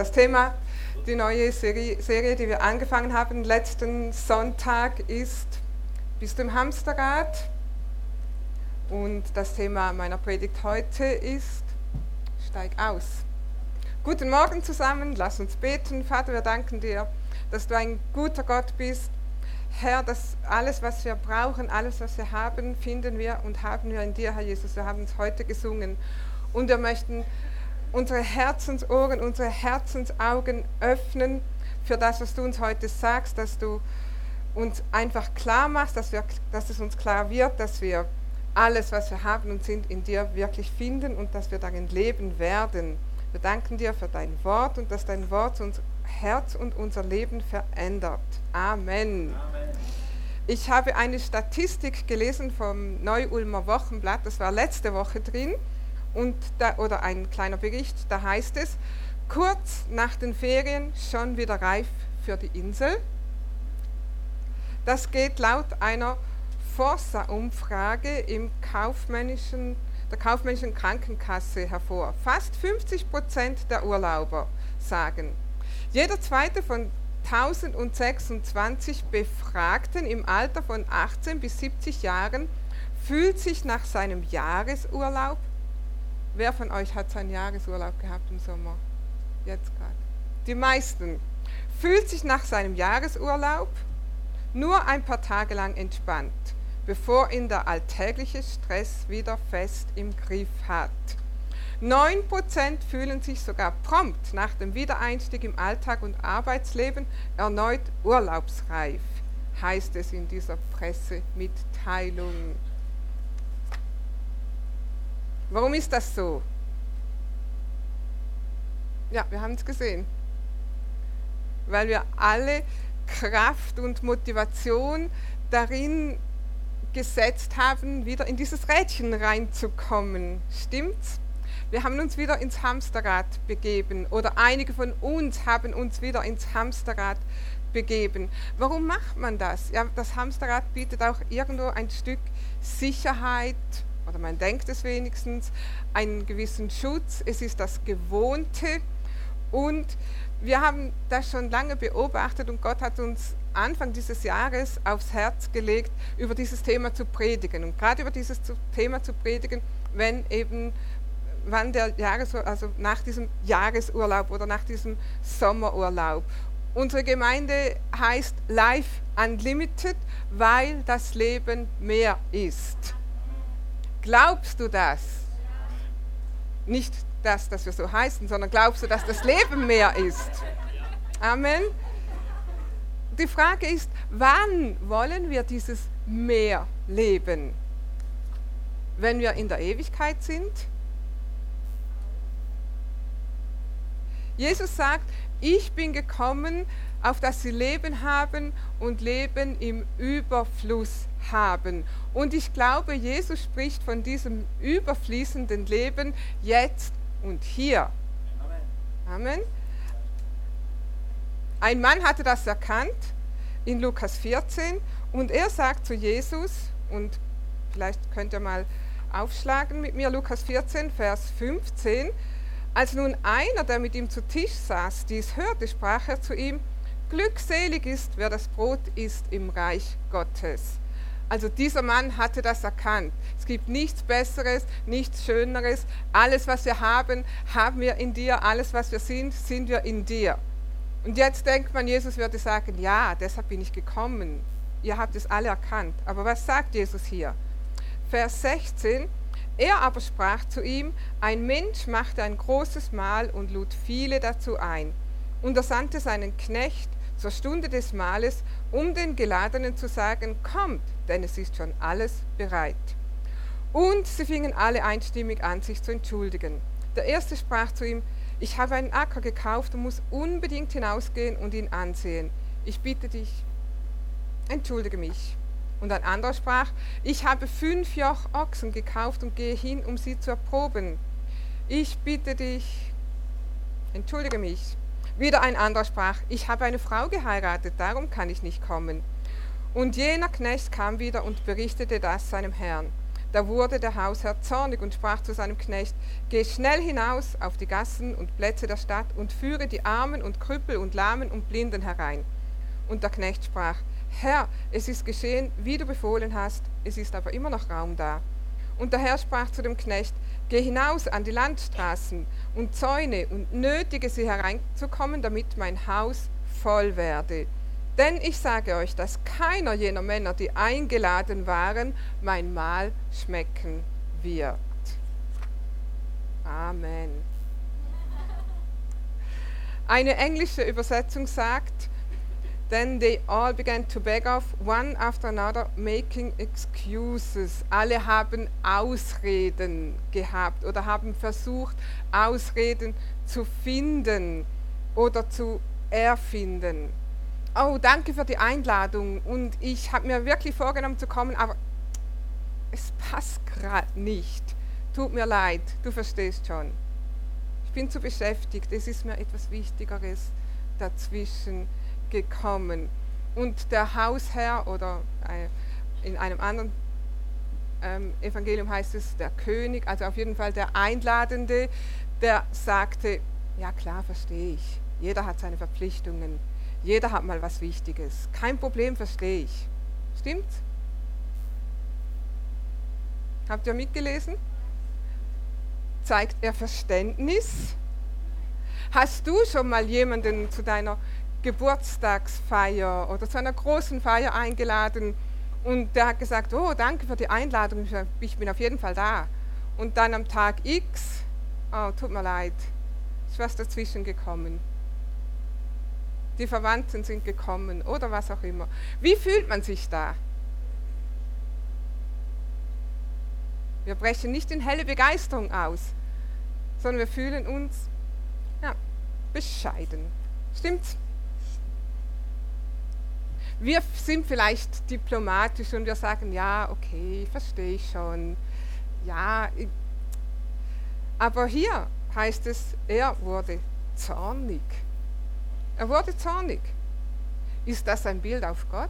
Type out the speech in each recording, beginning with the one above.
Das Thema, die neue Serie, Serie, die wir angefangen haben letzten Sonntag ist, bist du im Hamsterrad? Und das Thema meiner Predigt heute ist, steig aus. Guten Morgen zusammen, lass uns beten. Vater, wir danken dir, dass du ein guter Gott bist. Herr, dass alles, was wir brauchen, alles, was wir haben, finden wir und haben wir in dir, Herr Jesus. Wir haben es heute gesungen. Und wir möchten unsere Herzensohren, unsere Herzensaugen öffnen für das, was du uns heute sagst, dass du uns einfach klar machst, dass, wir, dass es uns klar wird, dass wir alles, was wir haben und sind, in dir wirklich finden und dass wir darin leben werden. Wir danken dir für dein Wort und dass dein Wort unser Herz und unser Leben verändert. Amen. Amen. Ich habe eine Statistik gelesen vom Neu-Ulmer Wochenblatt, das war letzte Woche drin und da, oder ein kleiner Bericht, da heißt es, kurz nach den Ferien schon wieder reif für die Insel. Das geht laut einer Forsa-Umfrage kaufmännischen, der kaufmännischen Krankenkasse hervor. Fast 50 Prozent der Urlauber sagen, jeder zweite von 1026 Befragten im Alter von 18 bis 70 Jahren fühlt sich nach seinem Jahresurlaub Wer von euch hat seinen Jahresurlaub gehabt im Sommer? Jetzt gerade. Die meisten. Fühlt sich nach seinem Jahresurlaub nur ein paar Tage lang entspannt, bevor ihn der alltägliche Stress wieder fest im Griff hat. 9% fühlen sich sogar prompt nach dem Wiedereinstieg im Alltag und Arbeitsleben erneut urlaubsreif, heißt es in dieser Pressemitteilung. Warum ist das so? Ja, wir haben es gesehen. Weil wir alle Kraft und Motivation darin gesetzt haben, wieder in dieses Rädchen reinzukommen. Stimmt's? Wir haben uns wieder ins Hamsterrad begeben oder einige von uns haben uns wieder ins Hamsterrad begeben. Warum macht man das? Ja, das Hamsterrad bietet auch irgendwo ein Stück Sicherheit, oder man denkt es wenigstens, einen gewissen Schutz. Es ist das Gewohnte. Und wir haben das schon lange beobachtet und Gott hat uns Anfang dieses Jahres aufs Herz gelegt, über dieses Thema zu predigen. Und gerade über dieses Thema zu predigen, wenn eben wann der Jahres, also nach diesem Jahresurlaub oder nach diesem Sommerurlaub. Unsere Gemeinde heißt Life Unlimited, weil das Leben mehr ist. Glaubst du das? Nicht das, dass wir so heißen, sondern glaubst du, dass das Leben mehr ist? Amen. Die Frage ist, wann wollen wir dieses mehr leben? Wenn wir in der Ewigkeit sind? Jesus sagt, ich bin gekommen, auf dass sie Leben haben und Leben im Überfluss haben. Und ich glaube, Jesus spricht von diesem überfließenden Leben jetzt und hier. Amen. Amen. Ein Mann hatte das erkannt in Lukas 14 und er sagt zu Jesus, und vielleicht könnt ihr mal aufschlagen mit mir, Lukas 14, Vers 15, als nun einer, der mit ihm zu Tisch saß, dies hörte, sprach er zu ihm, Glückselig ist, wer das Brot isst im Reich Gottes. Also dieser Mann hatte das erkannt. Es gibt nichts Besseres, nichts Schöneres. Alles, was wir haben, haben wir in dir. Alles, was wir sind, sind wir in dir. Und jetzt denkt man, Jesus würde sagen, ja, deshalb bin ich gekommen. Ihr habt es alle erkannt. Aber was sagt Jesus hier? Vers 16. Er aber sprach zu ihm, ein Mensch machte ein großes Mahl und lud viele dazu ein. Und er sandte seinen Knecht zur Stunde des Mahles, um den Geladenen zu sagen, kommt, denn es ist schon alles bereit. Und sie fingen alle einstimmig an, sich zu entschuldigen. Der erste sprach zu ihm, ich habe einen Acker gekauft und muss unbedingt hinausgehen und ihn ansehen. Ich bitte dich, entschuldige mich. Und ein anderer sprach, ich habe fünf Joch Ochsen gekauft und gehe hin, um sie zu erproben. Ich bitte dich, entschuldige mich. Wieder ein anderer sprach, ich habe eine Frau geheiratet, darum kann ich nicht kommen. Und jener Knecht kam wieder und berichtete das seinem Herrn. Da wurde der Hausherr zornig und sprach zu seinem Knecht, Geh schnell hinaus auf die Gassen und Plätze der Stadt und führe die Armen und Krüppel und Lahmen und Blinden herein. Und der Knecht sprach, Herr, es ist geschehen, wie du befohlen hast, es ist aber immer noch Raum da. Und der Herr sprach zu dem Knecht, Geh hinaus an die Landstraßen und Zäune und nötige sie hereinzukommen, damit mein Haus voll werde. Denn ich sage euch, dass keiner jener Männer, die eingeladen waren, mein Mahl schmecken wird. Amen. Eine englische Übersetzung sagt, Then they all began to beg off, one after another, making excuses. Alle haben Ausreden gehabt oder haben versucht, Ausreden zu finden oder zu erfinden oh, danke für die Einladung und ich habe mir wirklich vorgenommen zu kommen, aber es passt gerade nicht. Tut mir leid, du verstehst schon. Ich bin zu beschäftigt, es ist mir etwas Wichtigeres dazwischen gekommen. Und der Hausherr oder äh, in einem anderen ähm, Evangelium heißt es der König, also auf jeden Fall der Einladende, der sagte, ja klar, verstehe ich, jeder hat seine Verpflichtungen jeder hat mal was Wichtiges. Kein Problem, verstehe ich. Stimmt's? Habt ihr mitgelesen? Zeigt er Verständnis? Hast du schon mal jemanden zu deiner Geburtstagsfeier oder zu einer großen Feier eingeladen und der hat gesagt, oh, danke für die Einladung, ich bin auf jeden Fall da. Und dann am Tag X, oh, tut mir leid, ist was dazwischen gekommen die Verwandten sind gekommen oder was auch immer. Wie fühlt man sich da? Wir brechen nicht in helle Begeisterung aus, sondern wir fühlen uns ja, bescheiden. Stimmt's? Wir sind vielleicht diplomatisch und wir sagen, ja, okay, verstehe ich schon. Ja, ich, aber hier heißt es, er wurde zornig. Er wurde zornig. Ist das ein Bild auf Gott?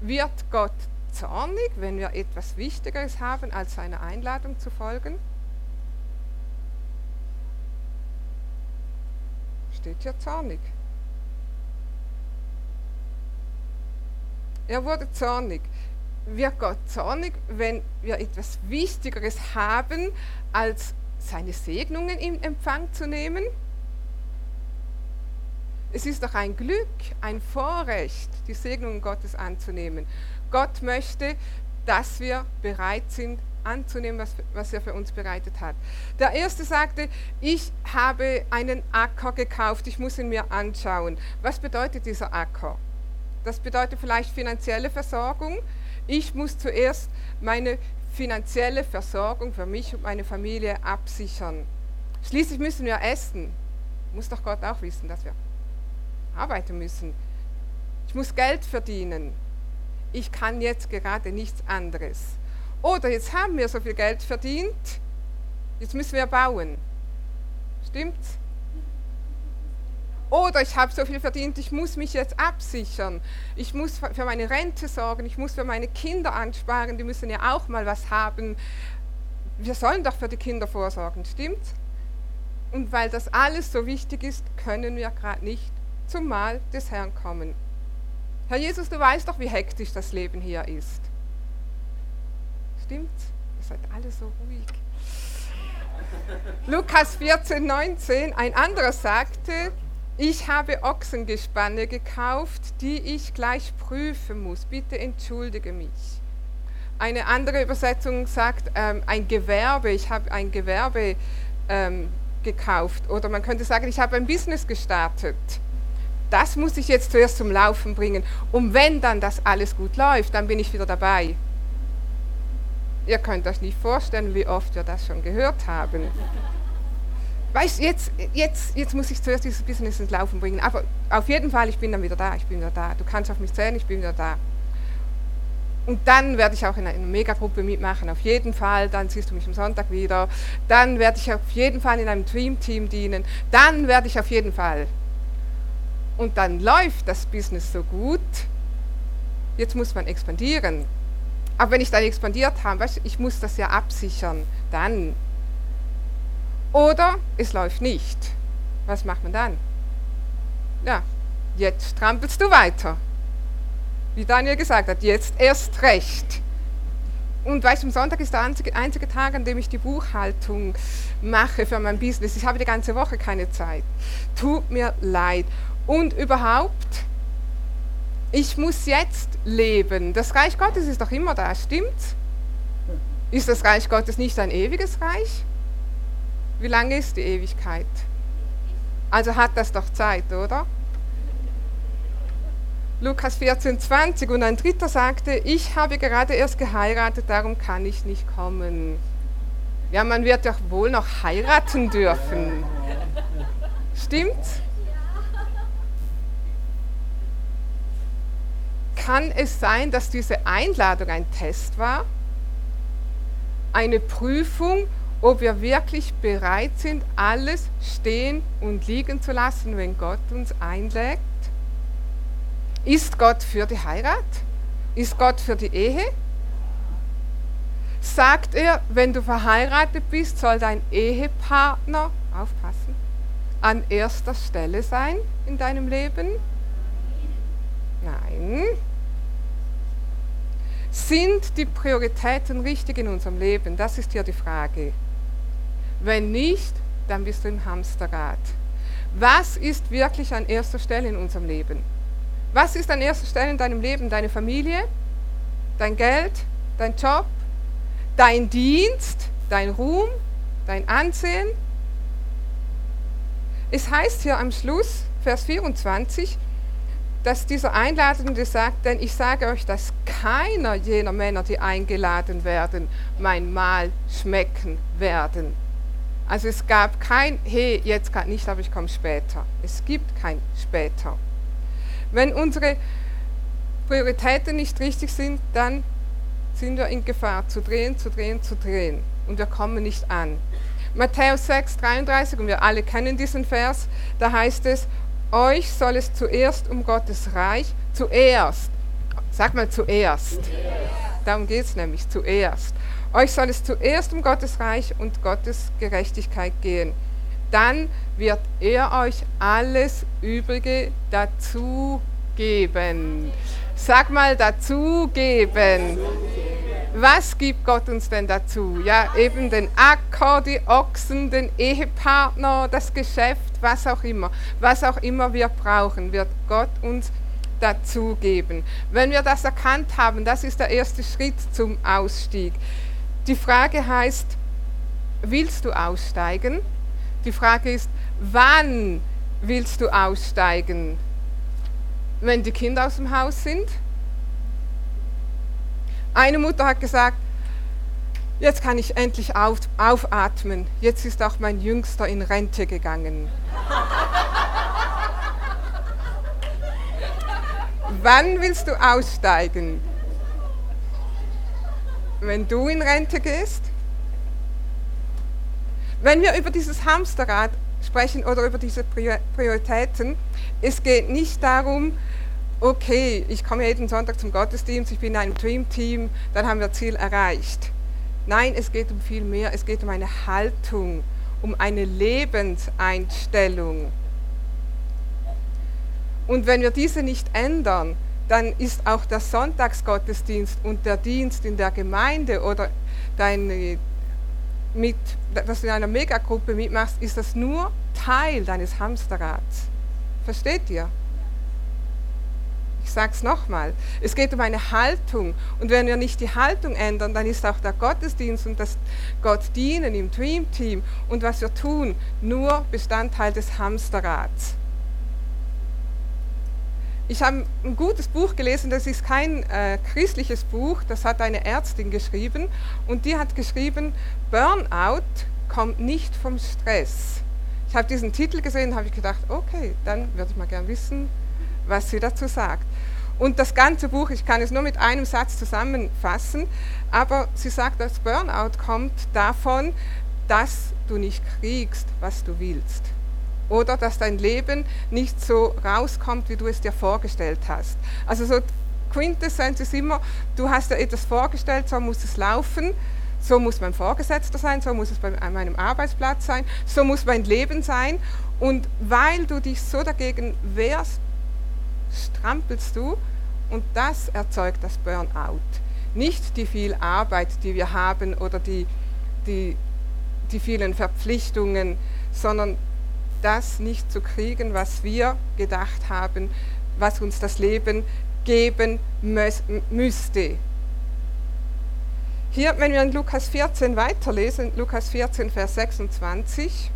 Wird Gott zornig, wenn wir etwas Wichtigeres haben, als seiner Einladung zu folgen? Steht hier zornig. Er wurde zornig. Wird Gott zornig, wenn wir etwas Wichtigeres haben, als seine Segnungen in Empfang zu nehmen? Es ist doch ein Glück, ein Vorrecht, die Segnungen Gottes anzunehmen. Gott möchte, dass wir bereit sind, anzunehmen, was, was er für uns bereitet hat. Der erste sagte, ich habe einen Acker gekauft, ich muss ihn mir anschauen. Was bedeutet dieser Acker? Das bedeutet vielleicht finanzielle Versorgung. Ich muss zuerst meine finanzielle Versorgung für mich und meine Familie absichern. Schließlich müssen wir essen. Muss doch Gott auch wissen, dass wir arbeiten müssen. Ich muss Geld verdienen. Ich kann jetzt gerade nichts anderes. Oder jetzt haben wir so viel Geld verdient, jetzt müssen wir bauen. Stimmt's? Oder ich habe so viel verdient, ich muss mich jetzt absichern. Ich muss für meine Rente sorgen, ich muss für meine Kinder ansparen, die müssen ja auch mal was haben. Wir sollen doch für die Kinder vorsorgen, stimmt? Und weil das alles so wichtig ist, können wir gerade nicht zum Mahl des Herrn kommen. Herr Jesus, du weißt doch, wie hektisch das Leben hier ist. Stimmt's? Ihr seid alle so ruhig. Lukas 14, 19, ein anderer sagte, ich habe Ochsengespanne gekauft, die ich gleich prüfen muss. Bitte entschuldige mich. Eine andere Übersetzung sagt, ähm, ein Gewerbe, ich habe ein Gewerbe ähm, gekauft. Oder man könnte sagen, ich habe ein Business gestartet das muss ich jetzt zuerst zum Laufen bringen. Und wenn dann das alles gut läuft, dann bin ich wieder dabei. Ihr könnt euch nicht vorstellen, wie oft wir das schon gehört haben. Weißt jetzt, jetzt, jetzt muss ich zuerst dieses Business ins Laufen bringen. Aber auf jeden Fall, ich bin dann wieder da, ich bin wieder da. Du kannst auf mich zählen, ich bin wieder da. Und dann werde ich auch in einer Megagruppe mitmachen, auf jeden Fall. Dann siehst du mich am Sonntag wieder. Dann werde ich auf jeden Fall in einem Dream-Team dienen. Dann werde ich auf jeden Fall und dann läuft das Business so gut, jetzt muss man expandieren. Aber wenn ich dann expandiert habe, weißt, ich muss das ja absichern, dann. Oder es läuft nicht. Was macht man dann? Ja, jetzt trampelst du weiter. Wie Daniel gesagt hat, jetzt erst recht. Und weißt du, Sonntag ist der einzige, einzige, Tag, an dem ich die Buchhaltung mache für mein Business. Ich habe die ganze Woche keine Zeit. Tut mir leid. Und überhaupt, ich muss jetzt leben. Das Reich Gottes ist doch immer da, stimmt's? Ist das Reich Gottes nicht ein ewiges Reich? Wie lange ist die Ewigkeit? Also hat das doch Zeit, oder? Lukas 14, 20 und ein Dritter sagte, ich habe gerade erst geheiratet, darum kann ich nicht kommen. Ja, man wird ja wohl noch heiraten dürfen. Stimmt's? Kann es sein, dass diese Einladung ein Test war? Eine Prüfung, ob wir wirklich bereit sind, alles stehen und liegen zu lassen, wenn Gott uns einlädt? Ist Gott für die Heirat? Ist Gott für die Ehe? Sagt er, wenn du verheiratet bist, soll dein Ehepartner, aufpassen, an erster Stelle sein in deinem Leben? Nein. Sind die Prioritäten richtig in unserem Leben? Das ist hier die Frage. Wenn nicht, dann bist du im Hamsterrad. Was ist wirklich an erster Stelle in unserem Leben? Was ist an erster Stelle in deinem Leben? Deine Familie, dein Geld, dein Job, dein Dienst, dein Ruhm, dein Ansehen? Es heißt hier am Schluss, Vers 24, dass dieser Einladende sagt, denn ich sage euch, dass keiner jener Männer, die eingeladen werden, mein Mahl schmecken werden. Also es gab kein, hey, jetzt gerade nicht, aber ich komme später. Es gibt kein später. Wenn unsere Prioritäten nicht richtig sind, dann sind wir in Gefahr zu drehen, zu drehen, zu drehen. Und wir kommen nicht an. Matthäus 6, 33, und wir alle kennen diesen Vers, da heißt es, euch soll es zuerst um Gottes Reich, zuerst, sag mal zuerst, darum geht es nämlich, zuerst. Euch soll es zuerst um Gottes Reich und Gottes Gerechtigkeit gehen. Dann wird er euch alles Übrige dazu geben. Sag mal dazu geben. Was gibt Gott uns denn dazu? Ja, eben den Acker, die Ochsen, den Ehepartner, das Geschäft, was auch immer. Was auch immer wir brauchen, wird Gott uns dazu geben. Wenn wir das erkannt haben, das ist der erste Schritt zum Ausstieg. Die Frage heißt, willst du aussteigen? Die Frage ist, wann willst du aussteigen? Wenn die Kinder aus dem Haus sind? Eine Mutter hat gesagt, jetzt kann ich endlich auf, aufatmen. Jetzt ist auch mein Jüngster in Rente gegangen. Wann willst du aussteigen? Wenn du in Rente gehst? Wenn wir über dieses Hamsterrad sprechen oder über diese Prioritäten, es geht nicht darum, okay, ich komme jeden Sonntag zum Gottesdienst, ich bin in einem Dream-Team, dann haben wir Ziel erreicht. Nein, es geht um viel mehr, es geht um eine Haltung, um eine Lebenseinstellung. Und wenn wir diese nicht ändern, dann ist auch der Sonntagsgottesdienst und der Dienst in der Gemeinde oder deine mit, dass du in einer Megagruppe mitmachst, ist das nur Teil deines Hamsterrads. Versteht ihr? Ich sage es nochmal. Es geht um eine Haltung. Und wenn wir nicht die Haltung ändern, dann ist auch der Gottesdienst und das Gott dienen im Dream Team und was wir tun, nur Bestandteil des Hamsterrads. Ich habe ein gutes Buch gelesen, das ist kein äh, christliches Buch, das hat eine Ärztin geschrieben und die hat geschrieben, Burnout kommt nicht vom Stress. Ich habe diesen Titel gesehen habe gedacht, okay, dann würde ich mal gern wissen, was sie dazu sagt. Und das ganze Buch, ich kann es nur mit einem Satz zusammenfassen, aber sie sagt, dass Burnout kommt davon, dass du nicht kriegst, was du willst oder dass dein Leben nicht so rauskommt, wie du es dir vorgestellt hast. Also so Quintessenz ist immer, du hast dir etwas vorgestellt, so muss es laufen, so muss mein Vorgesetzter sein, so muss es bei meinem Arbeitsplatz sein, so muss mein Leben sein. Und weil du dich so dagegen wehrst, strampelst du und das erzeugt das Burnout. Nicht die viel Arbeit, die wir haben oder die, die, die vielen Verpflichtungen, sondern das nicht zu kriegen, was wir gedacht haben, was uns das Leben geben müsste. Hier, wenn wir in Lukas 14 weiterlesen, Lukas 14, Vers 26,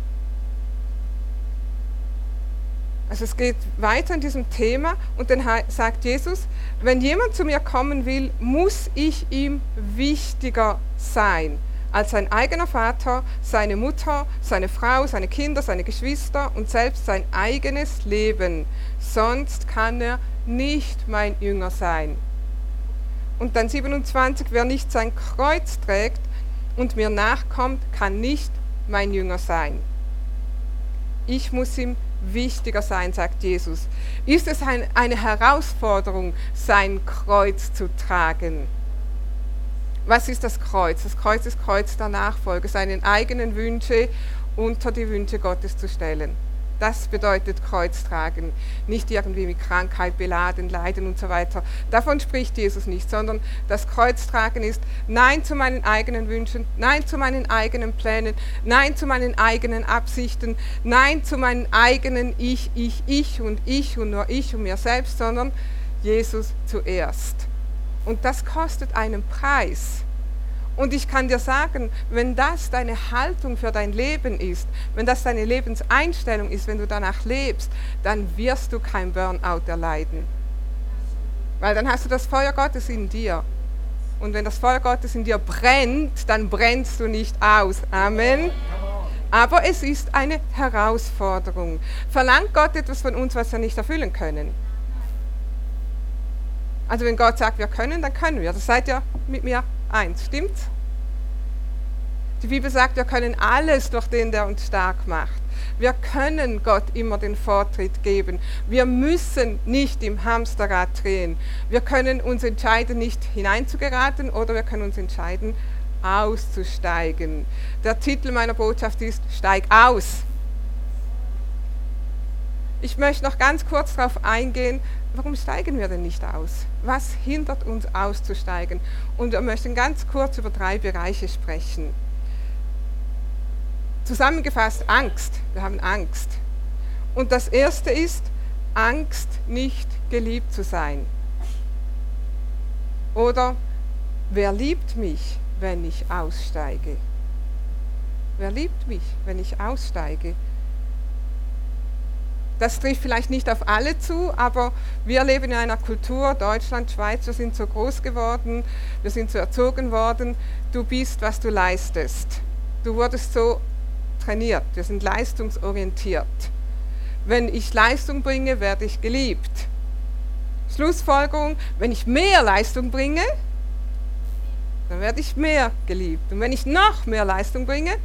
also es geht weiter in diesem Thema und dann sagt Jesus, wenn jemand zu mir kommen will, muss ich ihm wichtiger sein als sein eigener Vater, seine Mutter, seine Frau, seine Kinder, seine Geschwister und selbst sein eigenes Leben. Sonst kann er nicht mein Jünger sein. Und dann 27, wer nicht sein Kreuz trägt und mir nachkommt, kann nicht mein Jünger sein. Ich muss ihm wichtiger sein, sagt Jesus. Ist es ein, eine Herausforderung, sein Kreuz zu tragen? Was ist das Kreuz? Das Kreuz ist Kreuz der Nachfolge, seinen eigenen Wünsche unter die Wünsche Gottes zu stellen. Das bedeutet Kreuz tragen, nicht irgendwie mit Krankheit beladen, Leiden und so weiter. Davon spricht Jesus nicht, sondern das Kreuz tragen ist Nein zu meinen eigenen Wünschen, Nein zu meinen eigenen Plänen, Nein zu meinen eigenen Absichten, Nein zu meinen eigenen Ich, Ich, Ich und Ich und nur ich und mir selbst, sondern Jesus zuerst. Und das kostet einen Preis. Und ich kann dir sagen, wenn das deine Haltung für dein Leben ist, wenn das deine Lebenseinstellung ist, wenn du danach lebst, dann wirst du kein Burnout erleiden. Weil dann hast du das Feuer Gottes in dir. Und wenn das Feuer Gottes in dir brennt, dann brennst du nicht aus. Amen. Aber es ist eine Herausforderung. Verlangt Gott etwas von uns, was wir nicht erfüllen können? Also wenn Gott sagt, wir können, dann können wir. Das seid ihr mit mir eins, stimmt's? Die Bibel sagt, wir können alles durch den, der uns stark macht. Wir können Gott immer den Vortritt geben. Wir müssen nicht im Hamsterrad drehen. Wir können uns entscheiden, nicht hineinzugeraten oder wir können uns entscheiden, auszusteigen. Der Titel meiner Botschaft ist Steig aus. Ich möchte noch ganz kurz darauf eingehen, warum steigen wir denn nicht aus? Was hindert uns auszusteigen? Und wir möchten ganz kurz über drei Bereiche sprechen. Zusammengefasst Angst. Wir haben Angst. Und das erste ist Angst, nicht geliebt zu sein. Oder wer liebt mich, wenn ich aussteige? Wer liebt mich, wenn ich aussteige? Das trifft vielleicht nicht auf alle zu, aber wir leben in einer Kultur, Deutschland, Schweiz, wir sind so groß geworden, wir sind so erzogen worden, du bist, was du leistest. Du wurdest so trainiert, wir sind leistungsorientiert. Wenn ich Leistung bringe, werde ich geliebt. Schlussfolgerung, wenn ich mehr Leistung bringe, dann werde ich mehr geliebt. Und wenn ich noch mehr Leistung bringe,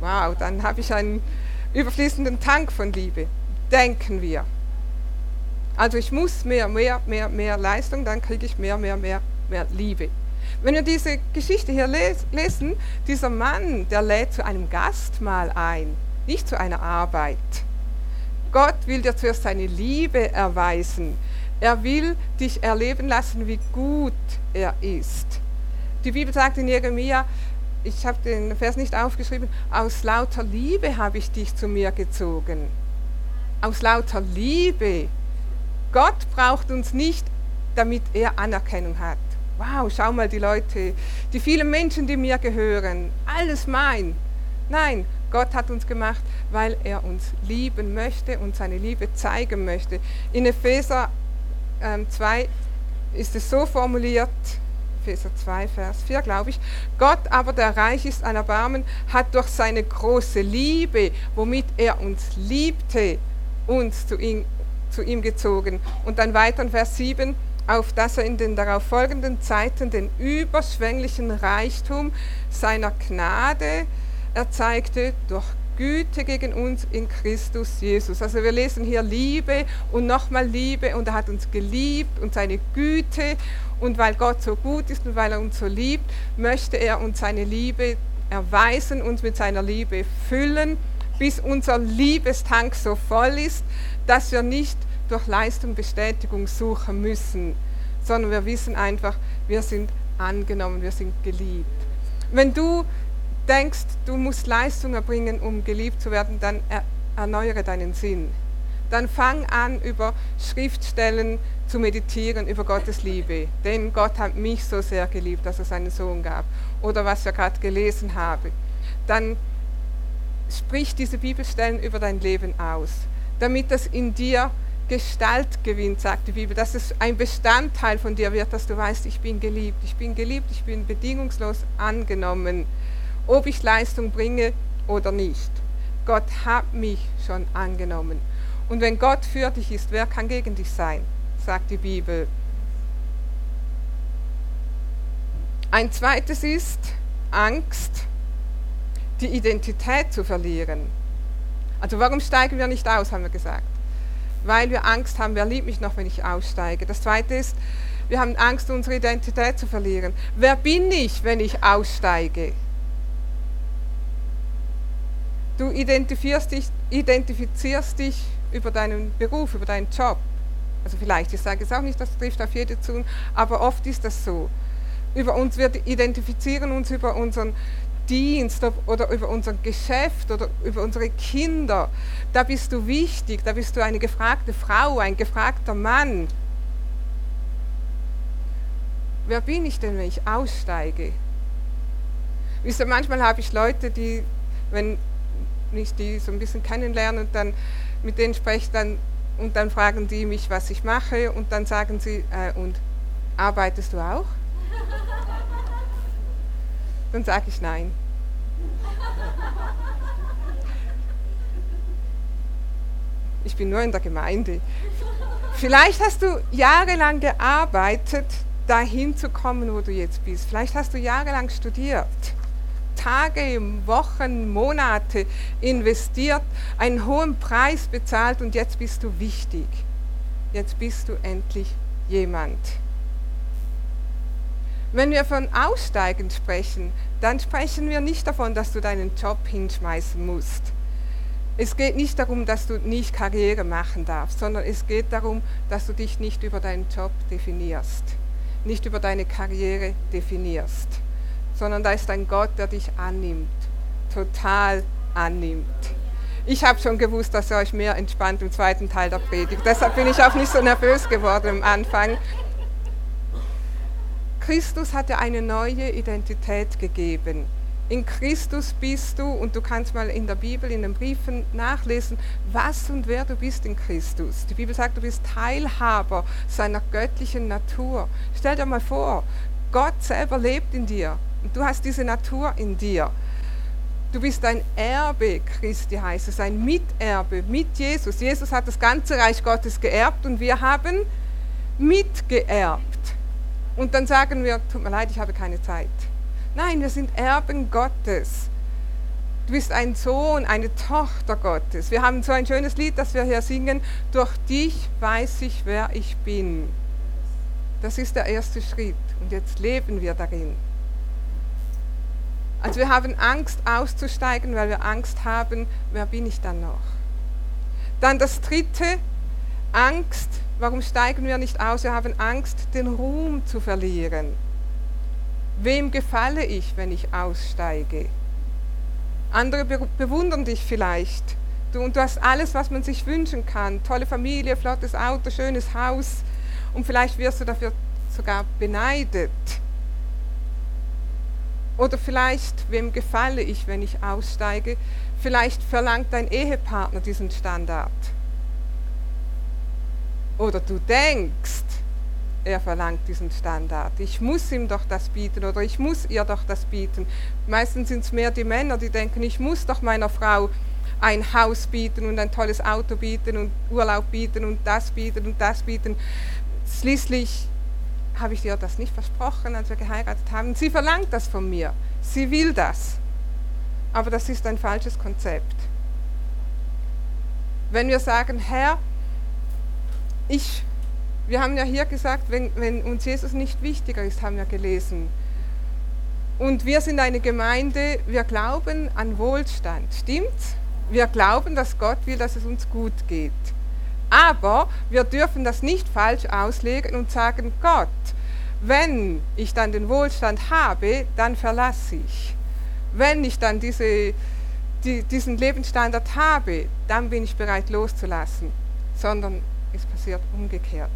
wow, dann habe ich einen überfließenden Tank von Liebe, denken wir. Also ich muss mehr, mehr, mehr, mehr Leistung, dann kriege ich mehr, mehr, mehr, mehr Liebe. Wenn wir diese Geschichte hier lesen, dieser Mann, der lädt zu einem Gastmahl ein, nicht zu einer Arbeit. Gott will dir zuerst seine Liebe erweisen. Er will dich erleben lassen, wie gut er ist. Die Bibel sagt in Jeremia, ich habe den Vers nicht aufgeschrieben, aus lauter Liebe habe ich dich zu mir gezogen. Aus lauter Liebe. Gott braucht uns nicht, damit er Anerkennung hat. Wow, schau mal die Leute, die vielen Menschen, die mir gehören, alles mein. Nein, Gott hat uns gemacht, weil er uns lieben möchte und seine Liebe zeigen möchte. In Epheser ähm, 2 ist es so formuliert, Epheser 2, Vers 4, glaube ich. Gott aber, der reich ist an Erbarmen, hat durch seine große Liebe, womit er uns liebte, uns zu ihm, zu ihm gezogen. Und dann weiter in Vers 7, auf dass er in den darauf folgenden Zeiten den überschwänglichen Reichtum seiner Gnade erzeigte durch Güte gegen uns in Christus Jesus. Also wir lesen hier Liebe und nochmal Liebe und er hat uns geliebt und seine Güte und weil Gott so gut ist und weil er uns so liebt, möchte er uns seine Liebe erweisen, uns mit seiner Liebe füllen, bis unser Liebestank so voll ist, dass wir nicht durch Leistung Bestätigung suchen müssen, sondern wir wissen einfach, wir sind angenommen, wir sind geliebt. Wenn du denkst, du musst Leistung erbringen, um geliebt zu werden, dann erneuere deinen Sinn. Dann fang an, über Schriftstellen zu meditieren, über Gottes Liebe. Denn Gott hat mich so sehr geliebt, dass er seinen Sohn gab. Oder was wir gerade gelesen haben. Dann sprich diese Bibelstellen über dein Leben aus, damit das in dir Gestalt gewinnt, sagt die Bibel, dass es ein Bestandteil von dir wird, dass du weißt, ich bin geliebt, ich bin geliebt, ich bin bedingungslos angenommen ob ich Leistung bringe oder nicht. Gott hat mich schon angenommen. Und wenn Gott für dich ist, wer kann gegen dich sein, sagt die Bibel. Ein zweites ist Angst, die Identität zu verlieren. Also warum steigen wir nicht aus, haben wir gesagt. Weil wir Angst haben, wer liebt mich noch, wenn ich aussteige. Das zweite ist, wir haben Angst, unsere Identität zu verlieren. Wer bin ich, wenn ich aussteige? Du identifizierst dich, identifizierst dich über deinen Beruf, über deinen Job. Also vielleicht, ich sage jetzt auch nicht, das trifft auf jede zu, aber oft ist das so. Über uns, wir identifizieren uns über unseren Dienst oder über unser Geschäft oder über unsere Kinder. Da bist du wichtig, da bist du eine gefragte Frau, ein gefragter Mann. Wer bin ich denn, wenn ich aussteige? Wisst ihr, manchmal habe ich Leute, die, wenn ich die so ein bisschen kennenlernen und dann mit denen spreche dann und dann fragen die mich, was ich mache und dann sagen sie, äh, und arbeitest du auch? Dann sage ich nein. Ich bin nur in der Gemeinde. Vielleicht hast du jahrelang gearbeitet, dahin zu kommen, wo du jetzt bist. Vielleicht hast du jahrelang studiert. Tage, Wochen, Monate investiert, einen hohen Preis bezahlt und jetzt bist du wichtig. Jetzt bist du endlich jemand. Wenn wir von Aussteigen sprechen, dann sprechen wir nicht davon, dass du deinen Job hinschmeißen musst. Es geht nicht darum, dass du nicht Karriere machen darfst, sondern es geht darum, dass du dich nicht über deinen Job definierst, nicht über deine Karriere definierst sondern da ist ein Gott, der dich annimmt, total annimmt. Ich habe schon gewusst, dass ihr euch mehr entspannt im zweiten Teil der Predigt. Deshalb bin ich auch nicht so nervös geworden am Anfang. Christus hat dir eine neue Identität gegeben. In Christus bist du, und du kannst mal in der Bibel, in den Briefen nachlesen, was und wer du bist in Christus. Die Bibel sagt, du bist Teilhaber seiner göttlichen Natur. Stell dir mal vor, Gott selber lebt in dir. Du hast diese Natur in dir. Du bist ein Erbe Christi, heißt es, ein Miterbe mit Jesus. Jesus hat das ganze Reich Gottes geerbt und wir haben mitgeerbt. Und dann sagen wir, tut mir leid, ich habe keine Zeit. Nein, wir sind Erben Gottes. Du bist ein Sohn, eine Tochter Gottes. Wir haben so ein schönes Lied, das wir hier singen. Durch dich weiß ich, wer ich bin. Das ist der erste Schritt. Und jetzt leben wir darin. Also wir haben Angst auszusteigen, weil wir Angst haben, wer bin ich dann noch? Dann das dritte, Angst. Warum steigen wir nicht aus? Wir haben Angst, den Ruhm zu verlieren. Wem gefalle ich, wenn ich aussteige? Andere bewundern dich vielleicht. Du, und du hast alles, was man sich wünschen kann. Tolle Familie, flottes Auto, schönes Haus. Und vielleicht wirst du dafür sogar beneidet. Oder vielleicht, wem gefalle ich, wenn ich aussteige? Vielleicht verlangt dein Ehepartner diesen Standard. Oder du denkst, er verlangt diesen Standard. Ich muss ihm doch das bieten oder ich muss ihr doch das bieten. Meistens sind es mehr die Männer, die denken, ich muss doch meiner Frau ein Haus bieten und ein tolles Auto bieten und Urlaub bieten und das bieten und das bieten. Schließlich habe ich dir das nicht versprochen, als wir geheiratet haben. Sie verlangt das von mir. Sie will das. aber das ist ein falsches Konzept. Wenn wir sagen, Herr, ich, wir haben ja hier gesagt, wenn, wenn uns Jesus nicht wichtiger ist, haben wir gelesen. Und wir sind eine Gemeinde, wir glauben an Wohlstand, stimmt's? Wir glauben, dass Gott will, dass es uns gut geht. Aber wir dürfen das nicht falsch auslegen und sagen, Gott, wenn ich dann den Wohlstand habe, dann verlasse ich. Wenn ich dann diese, die, diesen Lebensstandard habe, dann bin ich bereit loszulassen. Sondern es passiert umgekehrt.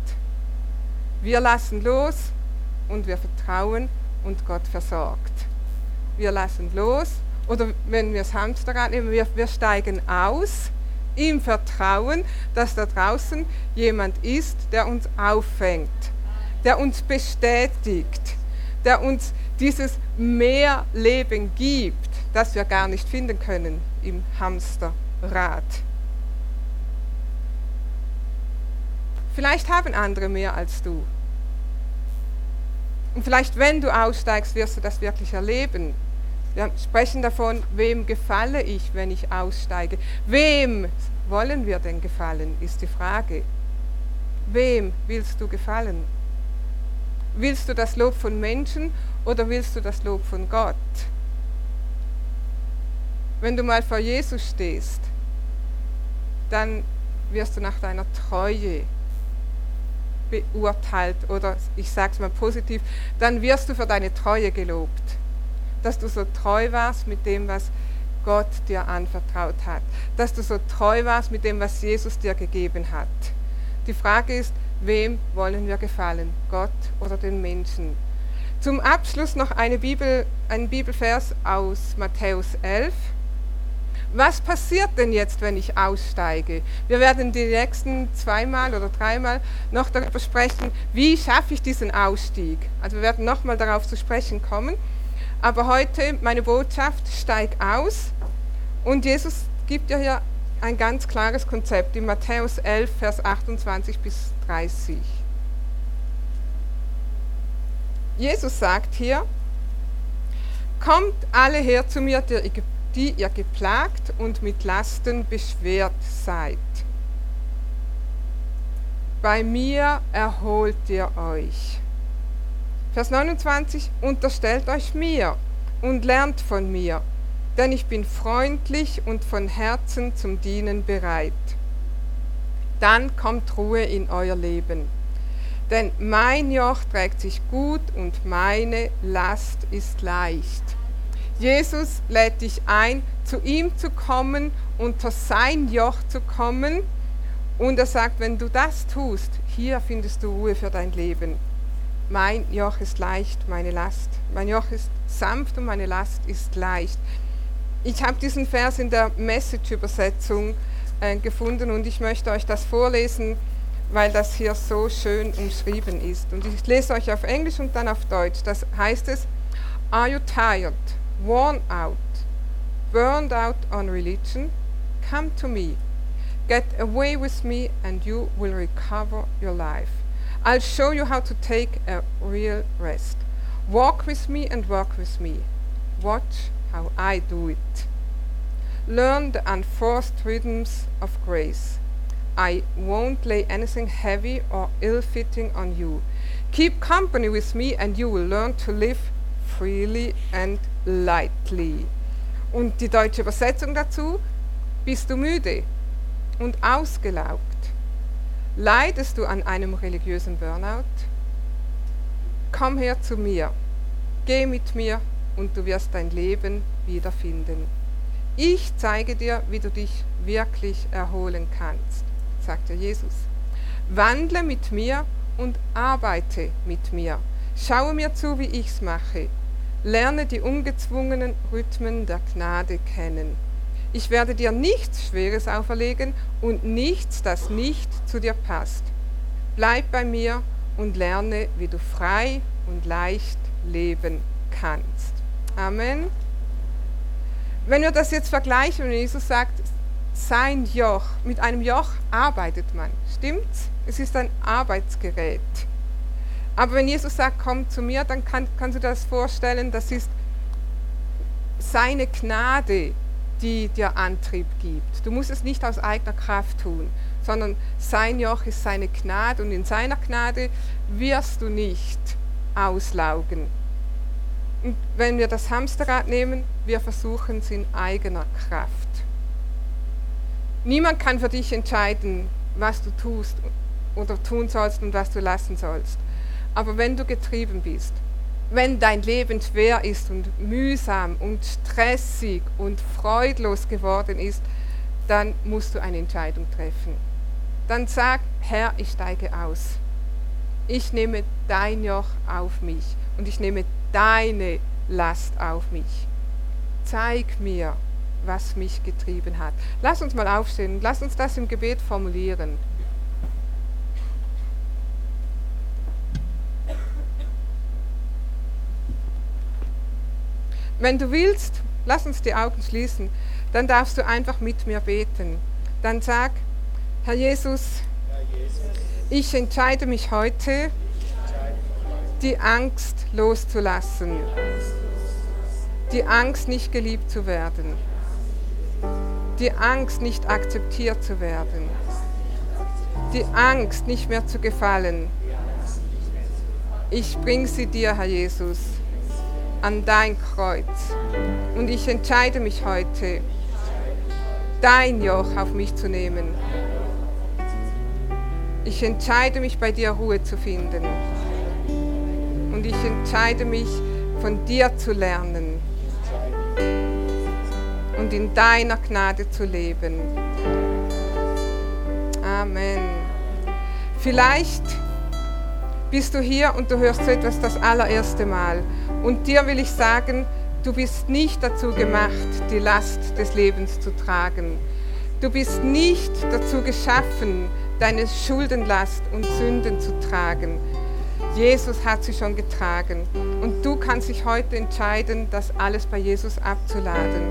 Wir lassen los und wir vertrauen und Gott versorgt. Wir lassen los oder wenn wir das Hamsterrad nehmen, wir, wir steigen aus im Vertrauen, dass da draußen jemand ist, der uns auffängt, der uns bestätigt, der uns dieses Mehrleben gibt, das wir gar nicht finden können im Hamsterrad. Vielleicht haben andere mehr als du. Und vielleicht, wenn du aussteigst, wirst du das wirklich erleben. Wir sprechen davon, wem gefalle ich, wenn ich aussteige. Wem wollen wir denn gefallen, ist die Frage. Wem willst du gefallen? Willst du das Lob von Menschen oder willst du das Lob von Gott? Wenn du mal vor Jesus stehst, dann wirst du nach deiner Treue beurteilt oder ich sage es mal positiv, dann wirst du für deine Treue gelobt dass du so treu warst mit dem, was Gott dir anvertraut hat, dass du so treu warst mit dem, was Jesus dir gegeben hat. Die Frage ist, wem wollen wir gefallen, Gott oder den Menschen? Zum Abschluss noch eine Bibel, ein Bibelvers aus Matthäus 11. Was passiert denn jetzt, wenn ich aussteige? Wir werden die nächsten zweimal oder dreimal noch darüber sprechen, wie schaffe ich diesen Ausstieg. Also wir werden nochmal darauf zu sprechen kommen. Aber heute meine Botschaft, steig aus. Und Jesus gibt ja hier ein ganz klares Konzept in Matthäus 11, Vers 28 bis 30. Jesus sagt hier, kommt alle her zu mir, die ihr geplagt und mit Lasten beschwert seid. Bei mir erholt ihr euch. Vers 29, unterstellt euch mir und lernt von mir, denn ich bin freundlich und von Herzen zum Dienen bereit. Dann kommt Ruhe in euer Leben. Denn mein Joch trägt sich gut und meine Last ist leicht. Jesus lädt dich ein, zu ihm zu kommen, unter sein Joch zu kommen. Und er sagt, wenn du das tust, hier findest du Ruhe für dein Leben. Mein Joch ist leicht, meine Last. Mein Joch ist sanft und meine Last ist leicht. Ich habe diesen Vers in der Message-Übersetzung äh, gefunden und ich möchte euch das vorlesen, weil das hier so schön umschrieben ist. Und ich lese euch auf Englisch und dann auf Deutsch. Das heißt es, Are you tired, worn out, burned out on religion? Come to me. Get away with me and you will recover your life. I'll show you how to take a real rest. Walk with me and work with me. Watch how I do it. Learn the unforced rhythms of grace. I won't lay anything heavy or ill fitting on you. Keep company with me and you will learn to live freely and lightly. Und die deutsche Übersetzung dazu, bist du müde und ausgelaugt? Leidest du an einem religiösen Burnout? Komm her zu mir, geh mit mir und du wirst dein Leben wiederfinden. Ich zeige dir, wie du dich wirklich erholen kannst, sagte Jesus. Wandle mit mir und arbeite mit mir. Schaue mir zu, wie ich's mache. Lerne die ungezwungenen Rhythmen der Gnade kennen. Ich werde dir nichts Schweres auferlegen und nichts, das nicht zu dir passt. Bleib bei mir und lerne, wie du frei und leicht leben kannst. Amen. Wenn wir das jetzt vergleichen, wenn Jesus sagt, sein Joch, mit einem Joch arbeitet man, stimmt's? Es ist ein Arbeitsgerät. Aber wenn Jesus sagt, komm zu mir, dann kann, kannst du dir das vorstellen, das ist seine Gnade, die dir Antrieb gibt. Du musst es nicht aus eigener Kraft tun, sondern sein Joch ist seine Gnade und in seiner Gnade wirst du nicht auslaugen. Und wenn wir das Hamsterrad nehmen, wir versuchen es in eigener Kraft. Niemand kann für dich entscheiden, was du tust oder tun sollst und was du lassen sollst. Aber wenn du getrieben bist, wenn dein Leben schwer ist und mühsam und stressig und freudlos geworden ist, dann musst du eine Entscheidung treffen. Dann sag, Herr, ich steige aus. Ich nehme dein Joch auf mich und ich nehme deine Last auf mich. Zeig mir, was mich getrieben hat. Lass uns mal aufstehen und lass uns das im Gebet formulieren. Wenn du willst, lass uns die Augen schließen, dann darfst du einfach mit mir beten. Dann sag, Herr Jesus, ich entscheide mich heute, die Angst loszulassen, die Angst nicht geliebt zu werden, die Angst nicht akzeptiert zu werden, die Angst nicht mehr zu gefallen. Ich bringe sie dir, Herr Jesus an dein Kreuz. Und ich entscheide mich heute, dein Joch auf mich zu nehmen. Ich entscheide mich, bei dir Ruhe zu finden. Und ich entscheide mich, von dir zu lernen und in deiner Gnade zu leben. Amen. Vielleicht bist du hier und du hörst so etwas das allererste Mal. Und dir will ich sagen, du bist nicht dazu gemacht, die Last des Lebens zu tragen. Du bist nicht dazu geschaffen, deine Schuldenlast und Sünden zu tragen. Jesus hat sie schon getragen. Und du kannst dich heute entscheiden, das alles bei Jesus abzuladen.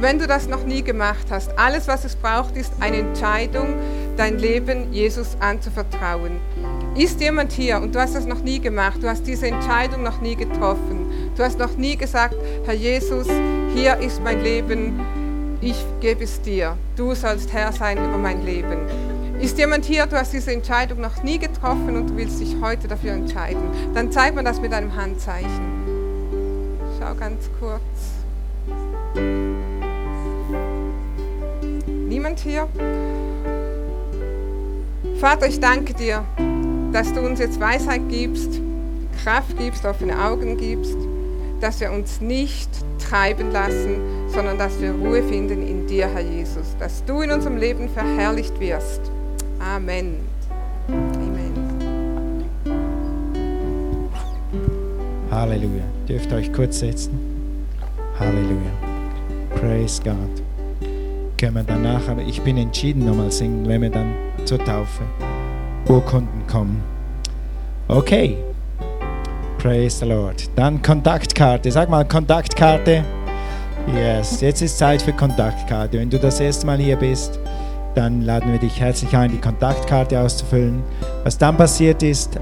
Wenn du das noch nie gemacht hast, alles, was es braucht, ist eine Entscheidung, dein Leben Jesus anzuvertrauen. Ist jemand hier und du hast das noch nie gemacht, du hast diese Entscheidung noch nie getroffen, du hast noch nie gesagt, Herr Jesus, hier ist mein Leben, ich gebe es dir, du sollst Herr sein über mein Leben. Ist jemand hier, du hast diese Entscheidung noch nie getroffen und du willst dich heute dafür entscheiden, dann zeig mir das mit einem Handzeichen. Schau ganz kurz. Niemand hier? Vater, ich danke dir dass du uns jetzt Weisheit gibst, Kraft gibst, offene Augen gibst, dass wir uns nicht treiben lassen, sondern dass wir Ruhe finden in dir, Herr Jesus, dass du in unserem Leben verherrlicht wirst. Amen. Amen. Halleluja. Dürft euch kurz setzen. Halleluja. Praise God. Können wir danach, aber ich bin entschieden nochmal singen, wenn wir dann zur Taufe. Urkunden kommen. Okay. Praise the Lord. Dann Kontaktkarte. Sag mal Kontaktkarte. Yes, jetzt ist Zeit für Kontaktkarte. Wenn du das erste Mal hier bist, dann laden wir dich herzlich ein, die Kontaktkarte auszufüllen. Was dann passiert ist,